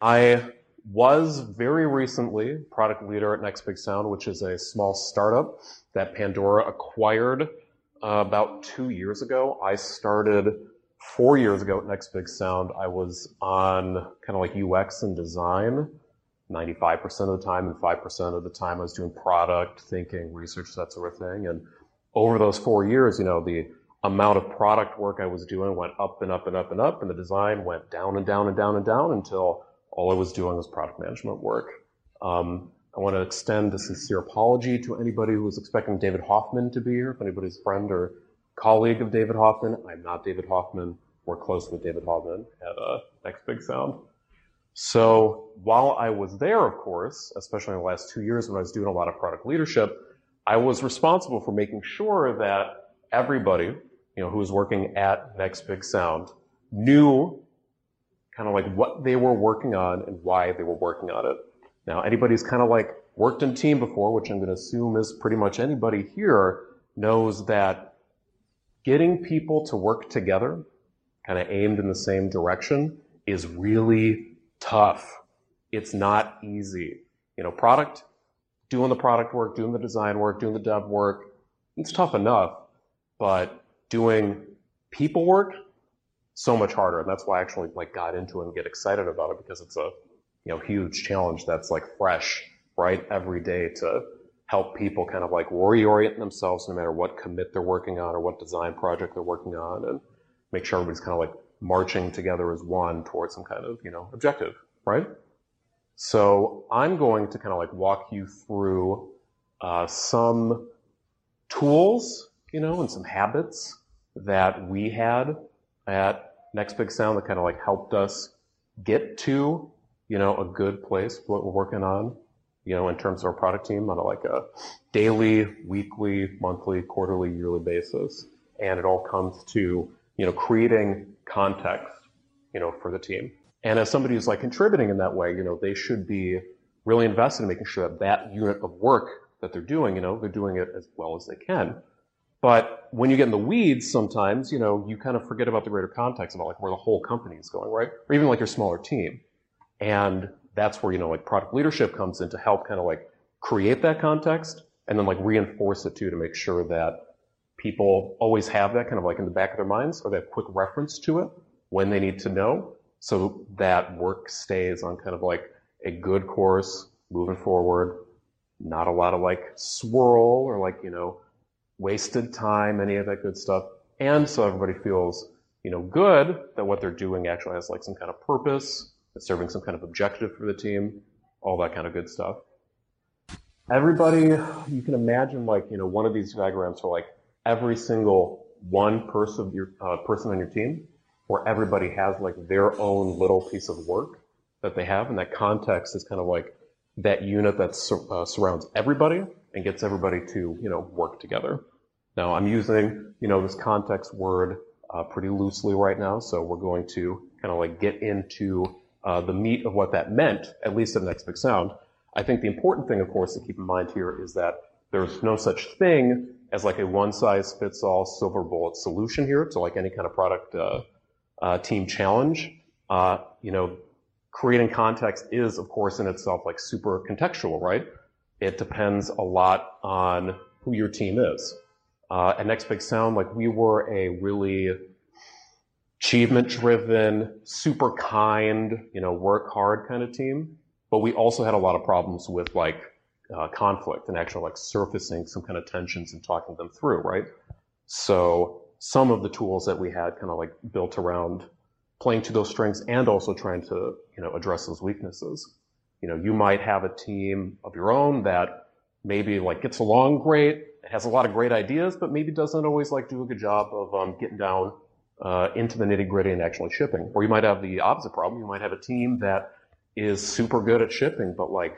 I was very recently product leader at Next Big Sound, which is a small startup that Pandora acquired uh, about two years ago. I started four years ago at Next Big Sound. I was on kind of like UX and design 95% of the time, and 5% of the time I was doing product, thinking, research, that sort of thing. And over those four years, you know, the amount of product work I was doing went up and up and up and up, and the design went down and down and down and down until all I was doing was product management work. Um, I want to extend a sincere apology to anybody who was expecting David Hoffman to be here. If anybody's friend or colleague of David Hoffman, I'm not David Hoffman. We're close with David Hoffman at uh, Next Big Sound. So while I was there, of course, especially in the last two years when I was doing a lot of product leadership, I was responsible for making sure that everybody, you know, who was working at Next Big Sound knew kind of like what they were working on and why they were working on it. Now, anybody's kind of like worked in team before, which I'm going to assume is pretty much anybody here, knows that getting people to work together, kind of aimed in the same direction, is really tough. It's not easy. You know, product, doing the product work, doing the design work, doing the dev work, it's tough enough, but doing people work, so much harder. And that's why I actually like got into it and get excited about it because it's a, you know, huge challenge that's like fresh, right? Every day to help people kind of like reorient themselves no matter what commit they're working on or what design project they're working on and make sure everybody's kind of like marching together as one towards some kind of, you know, objective, right? So I'm going to kind of like walk you through uh, some tools, you know, and some habits that we had at Next Big Sound that kind of like helped us get to, you know, a good place, what we're working on, you know, in terms of our product team on a like a daily, weekly, monthly, quarterly, yearly basis. And it all comes to, you know, creating context, you know, for the team. And as somebody who's like contributing in that way, you know, they should be really invested in making sure that that unit of work that they're doing, you know, they're doing it as well as they can. But when you get in the weeds, sometimes, you know, you kind of forget about the greater context about like where the whole company is going, right? Or even like your smaller team. And that's where, you know, like product leadership comes in to help kind of like create that context and then like reinforce it too to make sure that people always have that kind of like in the back of their minds or that quick reference to it when they need to know so that work stays on kind of like a good course moving forward. Not a lot of like swirl or like, you know, wasted time, any of that good stuff. And so everybody feels, you know, good that what they're doing actually has like some kind of purpose, it's serving some kind of objective for the team, all that kind of good stuff. Everybody, you can imagine like, you know, one of these diagrams for like every single one person, your, uh, person on your team, where everybody has like their own little piece of work that they have, and that context is kind of like that unit that sur- uh, surrounds everybody and gets everybody to, you know, work together. Now I'm using, you know, this context word uh, pretty loosely right now, so we're going to kind of like get into uh, the meat of what that meant, at least at Next Big Sound. I think the important thing, of course, to keep in mind here is that there's no such thing as like a one-size-fits-all silver bullet solution here to like any kind of product uh, uh team challenge. Uh, you know, creating context is, of course, in itself like super contextual, right? It depends a lot on who your team is. Uh, at Next Big Sound, like we were a really achievement driven, super kind, you know, work hard kind of team. But we also had a lot of problems with like uh, conflict and actually like surfacing some kind of tensions and talking them through, right? So some of the tools that we had kind of like built around playing to those strengths and also trying to, you know, address those weaknesses. You know, you might have a team of your own that maybe like gets along great, has a lot of great ideas, but maybe doesn't always like do a good job of um, getting down uh, into the nitty gritty and actually shipping. Or you might have the opposite problem. You might have a team that is super good at shipping, but like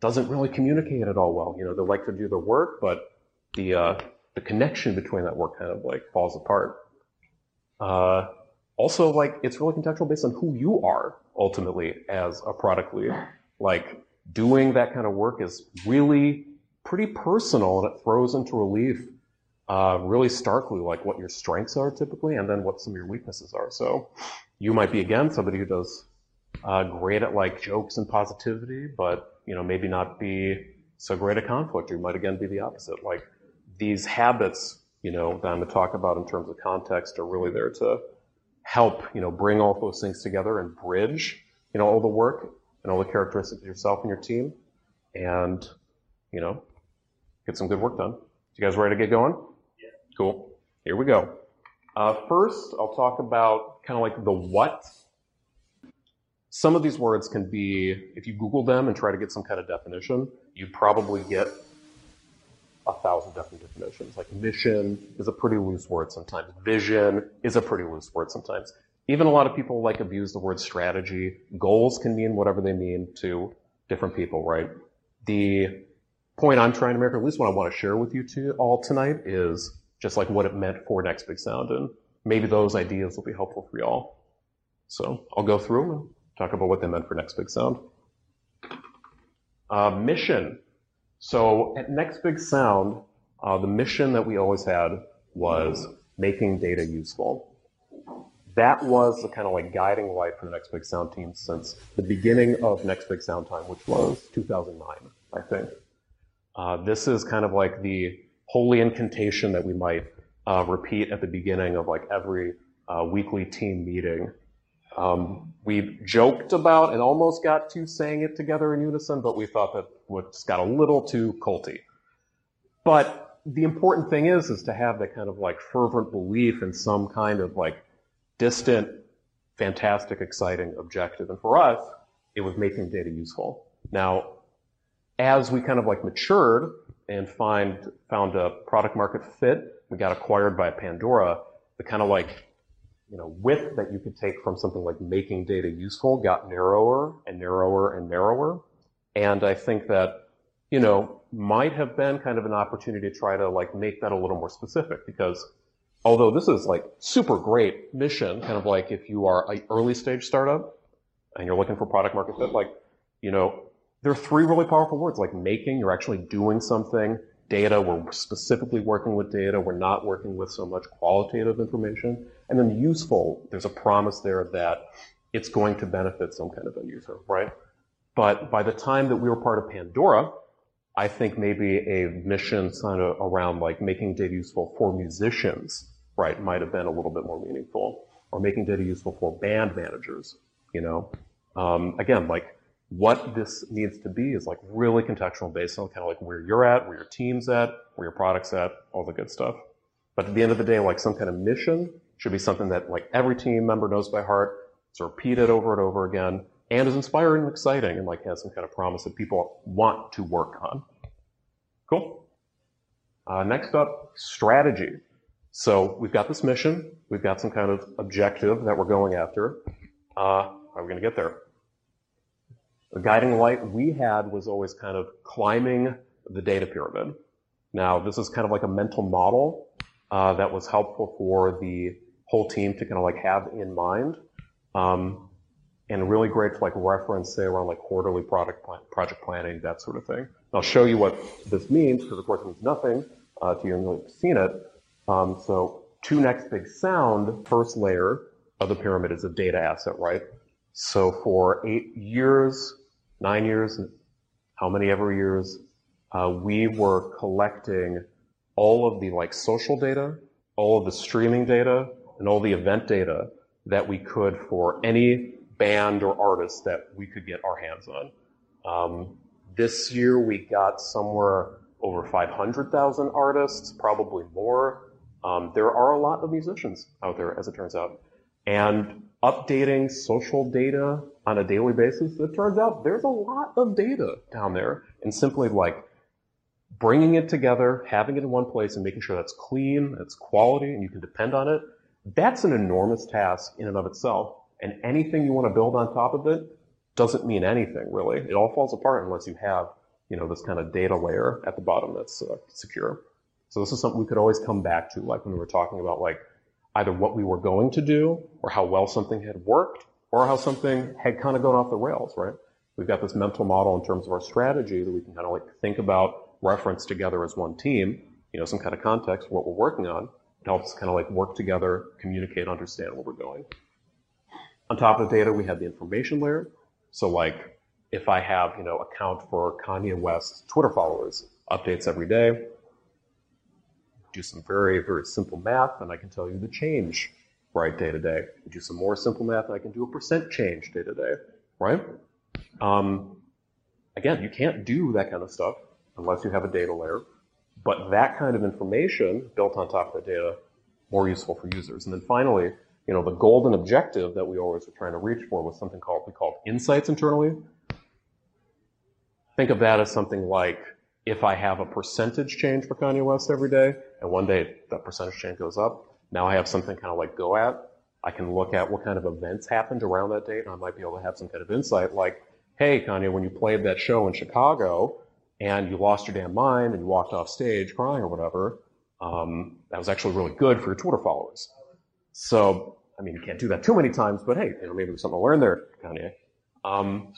doesn't really communicate at all well. You know, they like to do their work, but the uh, the connection between that work kind of like falls apart. Uh, also, like it's really contextual based on who you are ultimately as a product lead. Like doing that kind of work is really pretty personal and it throws into relief uh, really starkly like what your strengths are typically and then what some of your weaknesses are. So you might be again somebody who does uh, great at like jokes and positivity, but you know maybe not be so great at conflict. You might again be the opposite. Like these habits, you know, that I'm going to talk about in terms of context are really there to help, you know, bring all those things together and bridge, you know, all the work and all the characteristics of yourself and your team, and you know, get some good work done. You guys ready to get going? Yeah. Cool. Here we go. Uh, first, I'll talk about kind of like the what. Some of these words can be, if you Google them and try to get some kind of definition, you'd probably get a thousand different definitions. Like mission is a pretty loose word sometimes. Vision is a pretty loose word sometimes. Even a lot of people like abuse the word strategy. Goals can mean whatever they mean to different people, right? The point I'm trying to make, or at least what I want to share with you to all tonight, is just like what it meant for Next Big Sound, and maybe those ideas will be helpful for y'all. So I'll go through and talk about what they meant for Next Big Sound. Uh, mission. So at Next Big Sound, uh, the mission that we always had was making data useful. That was the kind of like guiding light for the Next Big Sound team since the beginning of Next Big Sound time, which was 2009, I think. Uh, this is kind of like the holy incantation that we might uh, repeat at the beginning of like every uh, weekly team meeting. Um, we joked about and almost got to saying it together in unison, but we thought that what just got a little too culty. But the important thing is, is to have that kind of like fervent belief in some kind of like distant, fantastic, exciting objective. And for us, it was making data useful. Now, as we kind of like matured and find found a product market fit, we got acquired by Pandora. The kind of like you know width that you could take from something like making data useful got narrower and narrower and narrower. And I think that you know might have been kind of an opportunity to try to like make that a little more specific because although this is like super great mission, kind of like if you are an early stage startup and you're looking for product market fit, like you know there are three really powerful words like making, you're actually doing something. Data, we're specifically working with data. We're not working with so much qualitative information. And then useful, there's a promise there that it's going to benefit some kind of end user, right? But by the time that we were part of Pandora, I think maybe a mission kind of around like making data useful for musicians, right, might have been a little bit more meaningful. Or making data useful for band managers, you know? Um, again, like what this needs to be is like really contextual based on kind of like where you're at, where your team's at, where your product's at, all the good stuff. But at the end of the day, like some kind of mission should be something that like every team member knows by heart, it's repeated over and over again, and is inspiring and exciting and like has some kind of promise that people want to work on. Cool. Uh, next up, strategy. So we've got this mission, we've got some kind of objective that we're going after. Uh, how are we going to get there? The guiding light we had was always kind of climbing the data pyramid. Now, this is kind of like a mental model uh, that was helpful for the whole team to kind of like have in mind, um, and really great to like reference, say, around like quarterly product plan- project planning, that sort of thing. I'll show you what this means because, of course, it means nothing uh, to you until you've seen it. Um, so, two next big sound, first layer of the pyramid is a data asset, right? So for eight years, nine years, how many ever years, uh, we were collecting all of the like social data, all of the streaming data, and all the event data that we could for any band or artist that we could get our hands on. Um, this year we got somewhere over 500,000 artists, probably more. Um, there are a lot of musicians out there, as it turns out. And updating social data on a daily basis, it turns out there's a lot of data down there. And simply like bringing it together, having it in one place and making sure that's clean, it's quality, and you can depend on it, that's an enormous task in and of itself. And anything you want to build on top of it doesn't mean anything really. It all falls apart unless you have, you know, this kind of data layer at the bottom that's uh, secure. So this is something we could always come back to, like when we were talking about like either what we were going to do or how well something had worked or how something had kind of gone off the rails, right? We've got this mental model in terms of our strategy that we can kind of like think about, reference together as one team, you know, some kind of context, what we're working on. It helps kind of like work together, communicate, understand where we're going. On top of the data, we have the information layer. So like if I have, you know, account for Kanye West's Twitter followers, updates every day, do some very, very simple math, and I can tell you the change, right, day to day. Do some more simple math, and I can do a percent change day to day, right? Um, again, you can't do that kind of stuff unless you have a data layer. But that kind of information built on top of the data, more useful for users. And then finally, you know, the golden objective that we always were trying to reach for was something called we called insights internally. Think of that as something like if I have a percentage change for Kanye West every day, and one day that percentage change goes up, now I have something kind of like go at. I can look at what kind of events happened around that date, and I might be able to have some kind of insight like, hey, Kanye, when you played that show in Chicago and you lost your damn mind and you walked off stage crying or whatever, um, that was actually really good for your Twitter followers. So I mean, you can't do that too many times, but hey, you know, maybe there's something to learn there, Kanye. Um,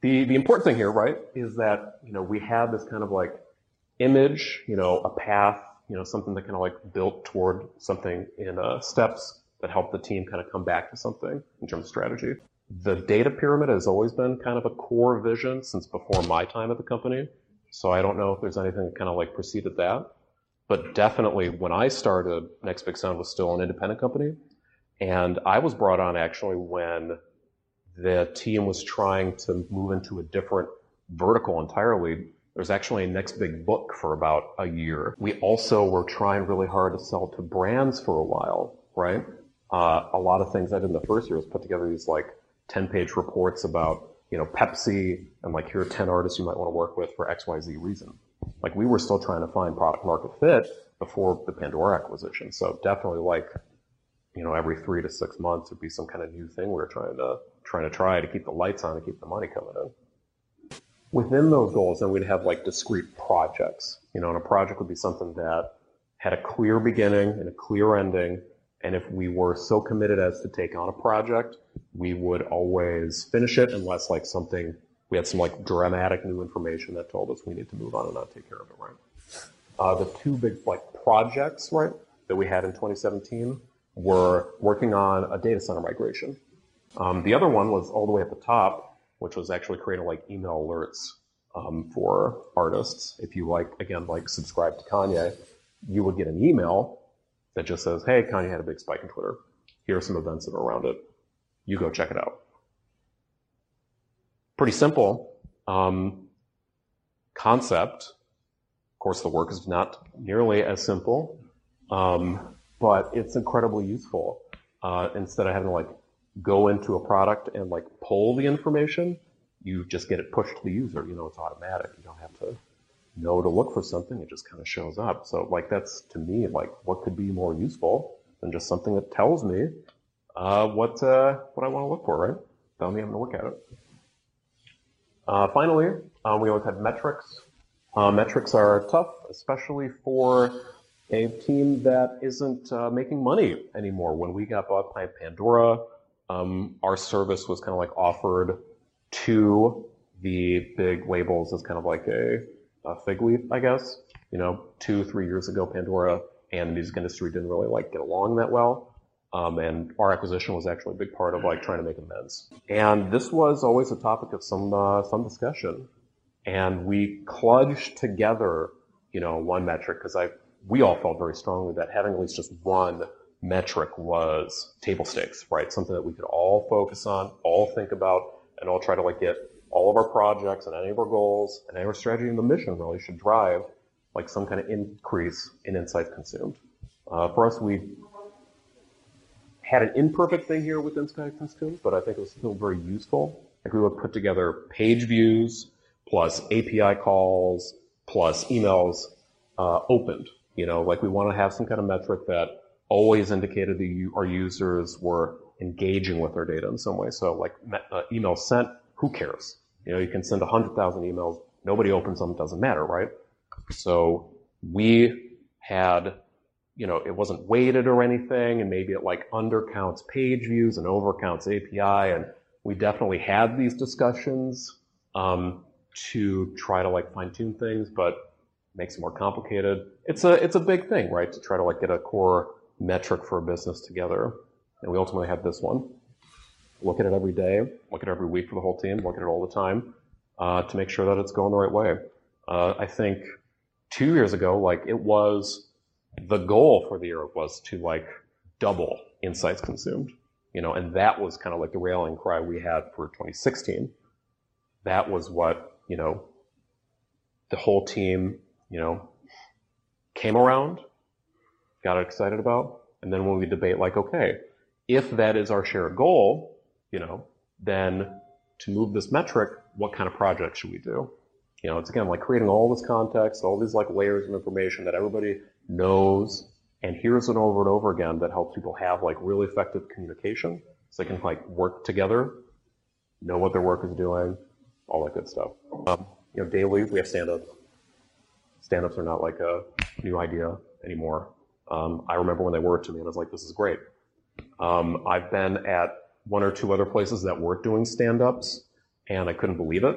the, the important thing here, right, is that, you know, we had this kind of like image, you know, a path, you know, something that kind of like built toward something in uh, steps that help the team kind of come back to something in terms of strategy. The data pyramid has always been kind of a core vision since before my time at the company. So I don't know if there's anything that kind of like preceded that. But definitely when I started, Next Big Sound was still an independent company. And I was brought on actually when the team was trying to move into a different vertical entirely. There's actually a next big book for about a year. We also were trying really hard to sell to brands for a while, right? Uh, a lot of things I did in the first year was put together these like 10 page reports about, you know, Pepsi and like here are 10 artists you might want to work with for XYZ reason. Like we were still trying to find product market fit before the Pandora acquisition. So definitely like you know, every three to six months would be some kind of new thing we are trying to trying to try to keep the lights on and keep the money coming in. Within those goals, then we'd have like discrete projects. You know, and a project would be something that had a clear beginning and a clear ending. And if we were so committed as to take on a project, we would always finish it unless like something we had some like dramatic new information that told us we need to move on and not take care of it, right? Uh, the two big like projects, right, that we had in 2017 were working on a data center migration. Um, the other one was all the way at the top, which was actually creating like email alerts um, for artists. If you like, again, like subscribe to Kanye, you would get an email that just says, "Hey, Kanye had a big spike in Twitter. Here are some events that are around it. You go check it out." Pretty simple um, concept. Of course, the work is not nearly as simple. Um, but it's incredibly useful. Uh, instead of having to like go into a product and like pull the information, you just get it pushed to the user. You know, it's automatic. You don't have to know to look for something. It just kind of shows up. So like that's to me like what could be more useful than just something that tells me uh, what uh, what I want to look for, right? Without me I'm going to look at it. Uh, finally, um, we always have metrics. Uh, metrics are tough, especially for a team that isn't uh, making money anymore. When we got bought by Pandora, um, our service was kind of like offered to the big labels as kind of like a, a fig leaf, I guess. You know, two, three years ago, Pandora and the music industry didn't really like get along that well. Um, and our acquisition was actually a big part of like trying to make amends. And this was always a topic of some uh, some discussion. And we cludged together, you know, one metric because I we all felt very strongly that having at least just one metric was table stakes, right? Something that we could all focus on, all think about, and all try to like get all of our projects and any of our goals and any of our strategy and the mission really should drive like some kind of increase in insights consumed. Uh, for us, we had an imperfect thing here with insights consumed, but I think it was still very useful. Like we would put together page views plus API calls plus emails uh, opened you know, like we want to have some kind of metric that always indicated that our users were engaging with our data in some way. So like uh, email sent, who cares? You know, you can send 100,000 emails. Nobody opens them. Doesn't matter, right? So we had, you know, it wasn't weighted or anything. And maybe it like undercounts page views and overcounts API. And we definitely had these discussions, um, to try to like fine tune things, but makes it more complicated. It's a it's a big thing, right? To try to like get a core metric for a business together, and we ultimately have this one. look at it every day, look at it every week for the whole team, look at it all the time, uh, to make sure that it's going the right way. Uh, I think two years ago, like it was the goal for the year was to like double insights consumed, you know, and that was kind of like the rallying cry we had for 2016. That was what, you know, the whole team, you know, came around, got excited about, and then when we debate like, okay, if that is our shared goal, you know, then to move this metric, what kind of project should we do? You know, it's again like creating all this context, all these like layers of information that everybody knows and hears it over and over again that helps people have like really effective communication so they can like work together, know what their work is doing, all that good stuff. Um, you know, daily we have stand-ups. Stand-ups are not like a new idea anymore. Um, I remember when they were to me and I was like, this is great. Um, I've been at one or two other places that weren't doing stand-ups and I couldn't believe it.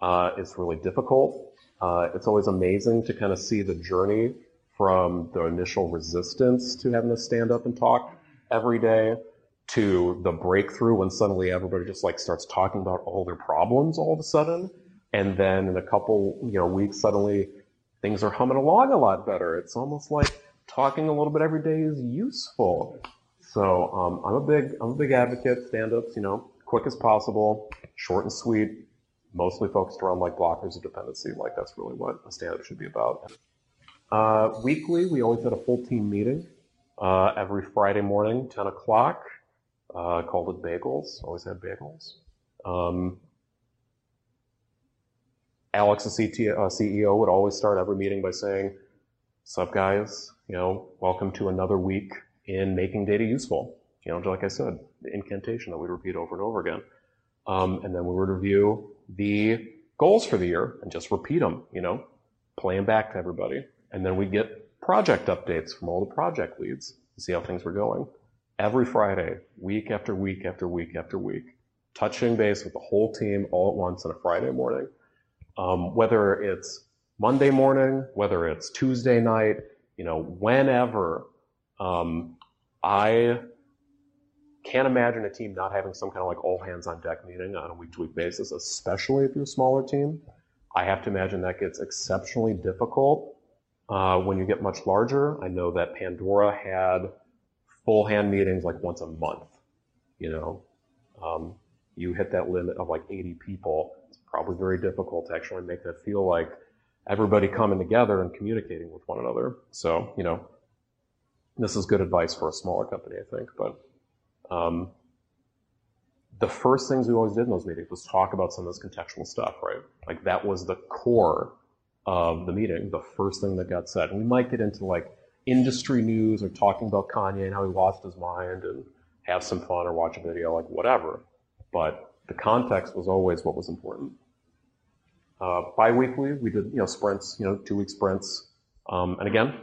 Uh, it's really difficult. Uh, it's always amazing to kind of see the journey from the initial resistance to having to stand up and talk every day to the breakthrough when suddenly everybody just like starts talking about all their problems all of a sudden. And then in a couple, you know, weeks, suddenly things are humming along a lot better. It's almost like talking a little bit every day is useful. So um, I'm a big, I'm a big advocate. Stand-ups, you know, quick as possible, short and sweet, mostly focused around like blockers of dependency. Like that's really what a stand-up should be about. Uh, weekly, we always had a full team meeting uh, every Friday morning, 10 o'clock. Uh, called it bagels. Always had bagels. Um, Alex, the CT, uh, CEO, would always start every meeting by saying, "Sup, guys? You know, welcome to another week in making data useful." You know, like I said, the incantation that we repeat over and over again. Um, and then we would review the goals for the year and just repeat them. You know, play them back to everybody. And then we'd get project updates from all the project leads to see how things were going. Every Friday, week after week after week after week, touching base with the whole team all at once on a Friday morning. Um, whether it's Monday morning, whether it's Tuesday night, you know, whenever. Um, I can't imagine a team not having some kind of like all hands on deck meeting on a week to week basis, especially if you're a smaller team. I have to imagine that gets exceptionally difficult uh, when you get much larger, I know that Pandora had full hand meetings like once a month. You know, um, you hit that limit of like 80 people. Probably very difficult to actually make that feel like everybody coming together and communicating with one another. So, you know, this is good advice for a smaller company, I think. But um, the first things we always did in those meetings was talk about some of this contextual stuff, right? Like that was the core of the meeting, the first thing that got said. And we might get into like industry news or talking about Kanye and how he lost his mind and have some fun or watch a video, like whatever. But the context was always what was important. Uh, bi-weekly, we did, you know, sprints, you know, two week sprints. Um, and again,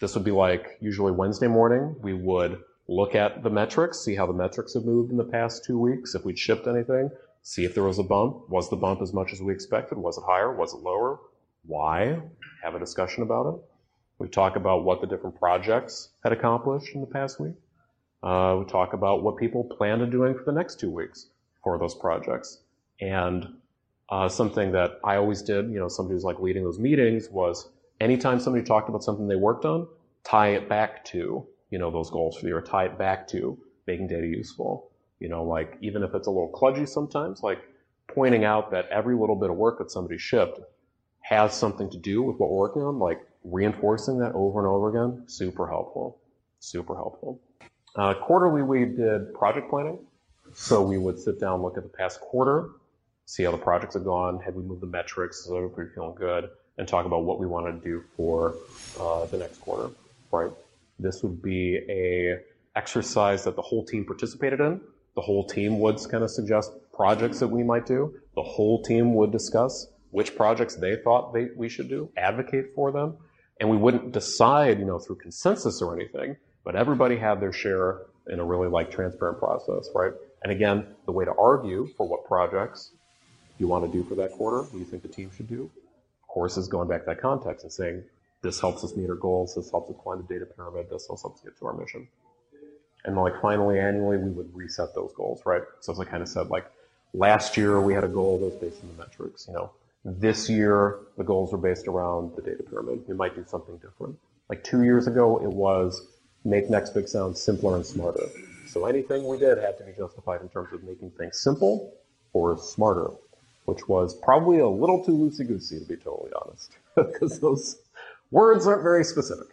this would be like usually Wednesday morning. We would look at the metrics, see how the metrics have moved in the past two weeks, if we'd shipped anything, see if there was a bump. Was the bump as much as we expected? Was it higher? Was it lower? why, have a discussion about it. We talk about what the different projects had accomplished in the past week. Uh, we talk about what people plan on doing for the next two weeks for those projects. And uh, something that I always did, you know, somebody who's like leading those meetings was anytime somebody talked about something they worked on, tie it back to, you know, those goals for the year, tie it back to making data useful. You know, like even if it's a little kludgy sometimes, like pointing out that every little bit of work that somebody shipped has something to do with what we're working on, like reinforcing that over and over again, super helpful. Super helpful. Uh, quarterly, we did project planning. So we would sit down, look at the past quarter, see how the projects have gone, had we moved the metrics, so everybody feeling good, and talk about what we want to do for uh, the next quarter, right? This would be a exercise that the whole team participated in. The whole team would kind of suggest projects that we might do. The whole team would discuss which projects they thought they, we should do, advocate for them, and we wouldn't decide, you know, through consensus or anything, but everybody had their share in a really like transparent process, right? And again, the way to argue for what projects you want to do for that quarter, what you think the team should do, of course, is going back to that context and saying, this helps us meet our goals, this helps us climb the data pyramid, this helps us get to our mission. And like finally annually, we would reset those goals, right? So as I kind of said, like last year we had a goal that was based on the metrics, you know, this year the goals were based around the data pyramid. We might do something different. Like two years ago, it was make Next Big Sound simpler and smarter. So anything we did had to be justified in terms of making things simple or smarter, which was probably a little too loosey goosey to be totally honest, because those words aren't very specific.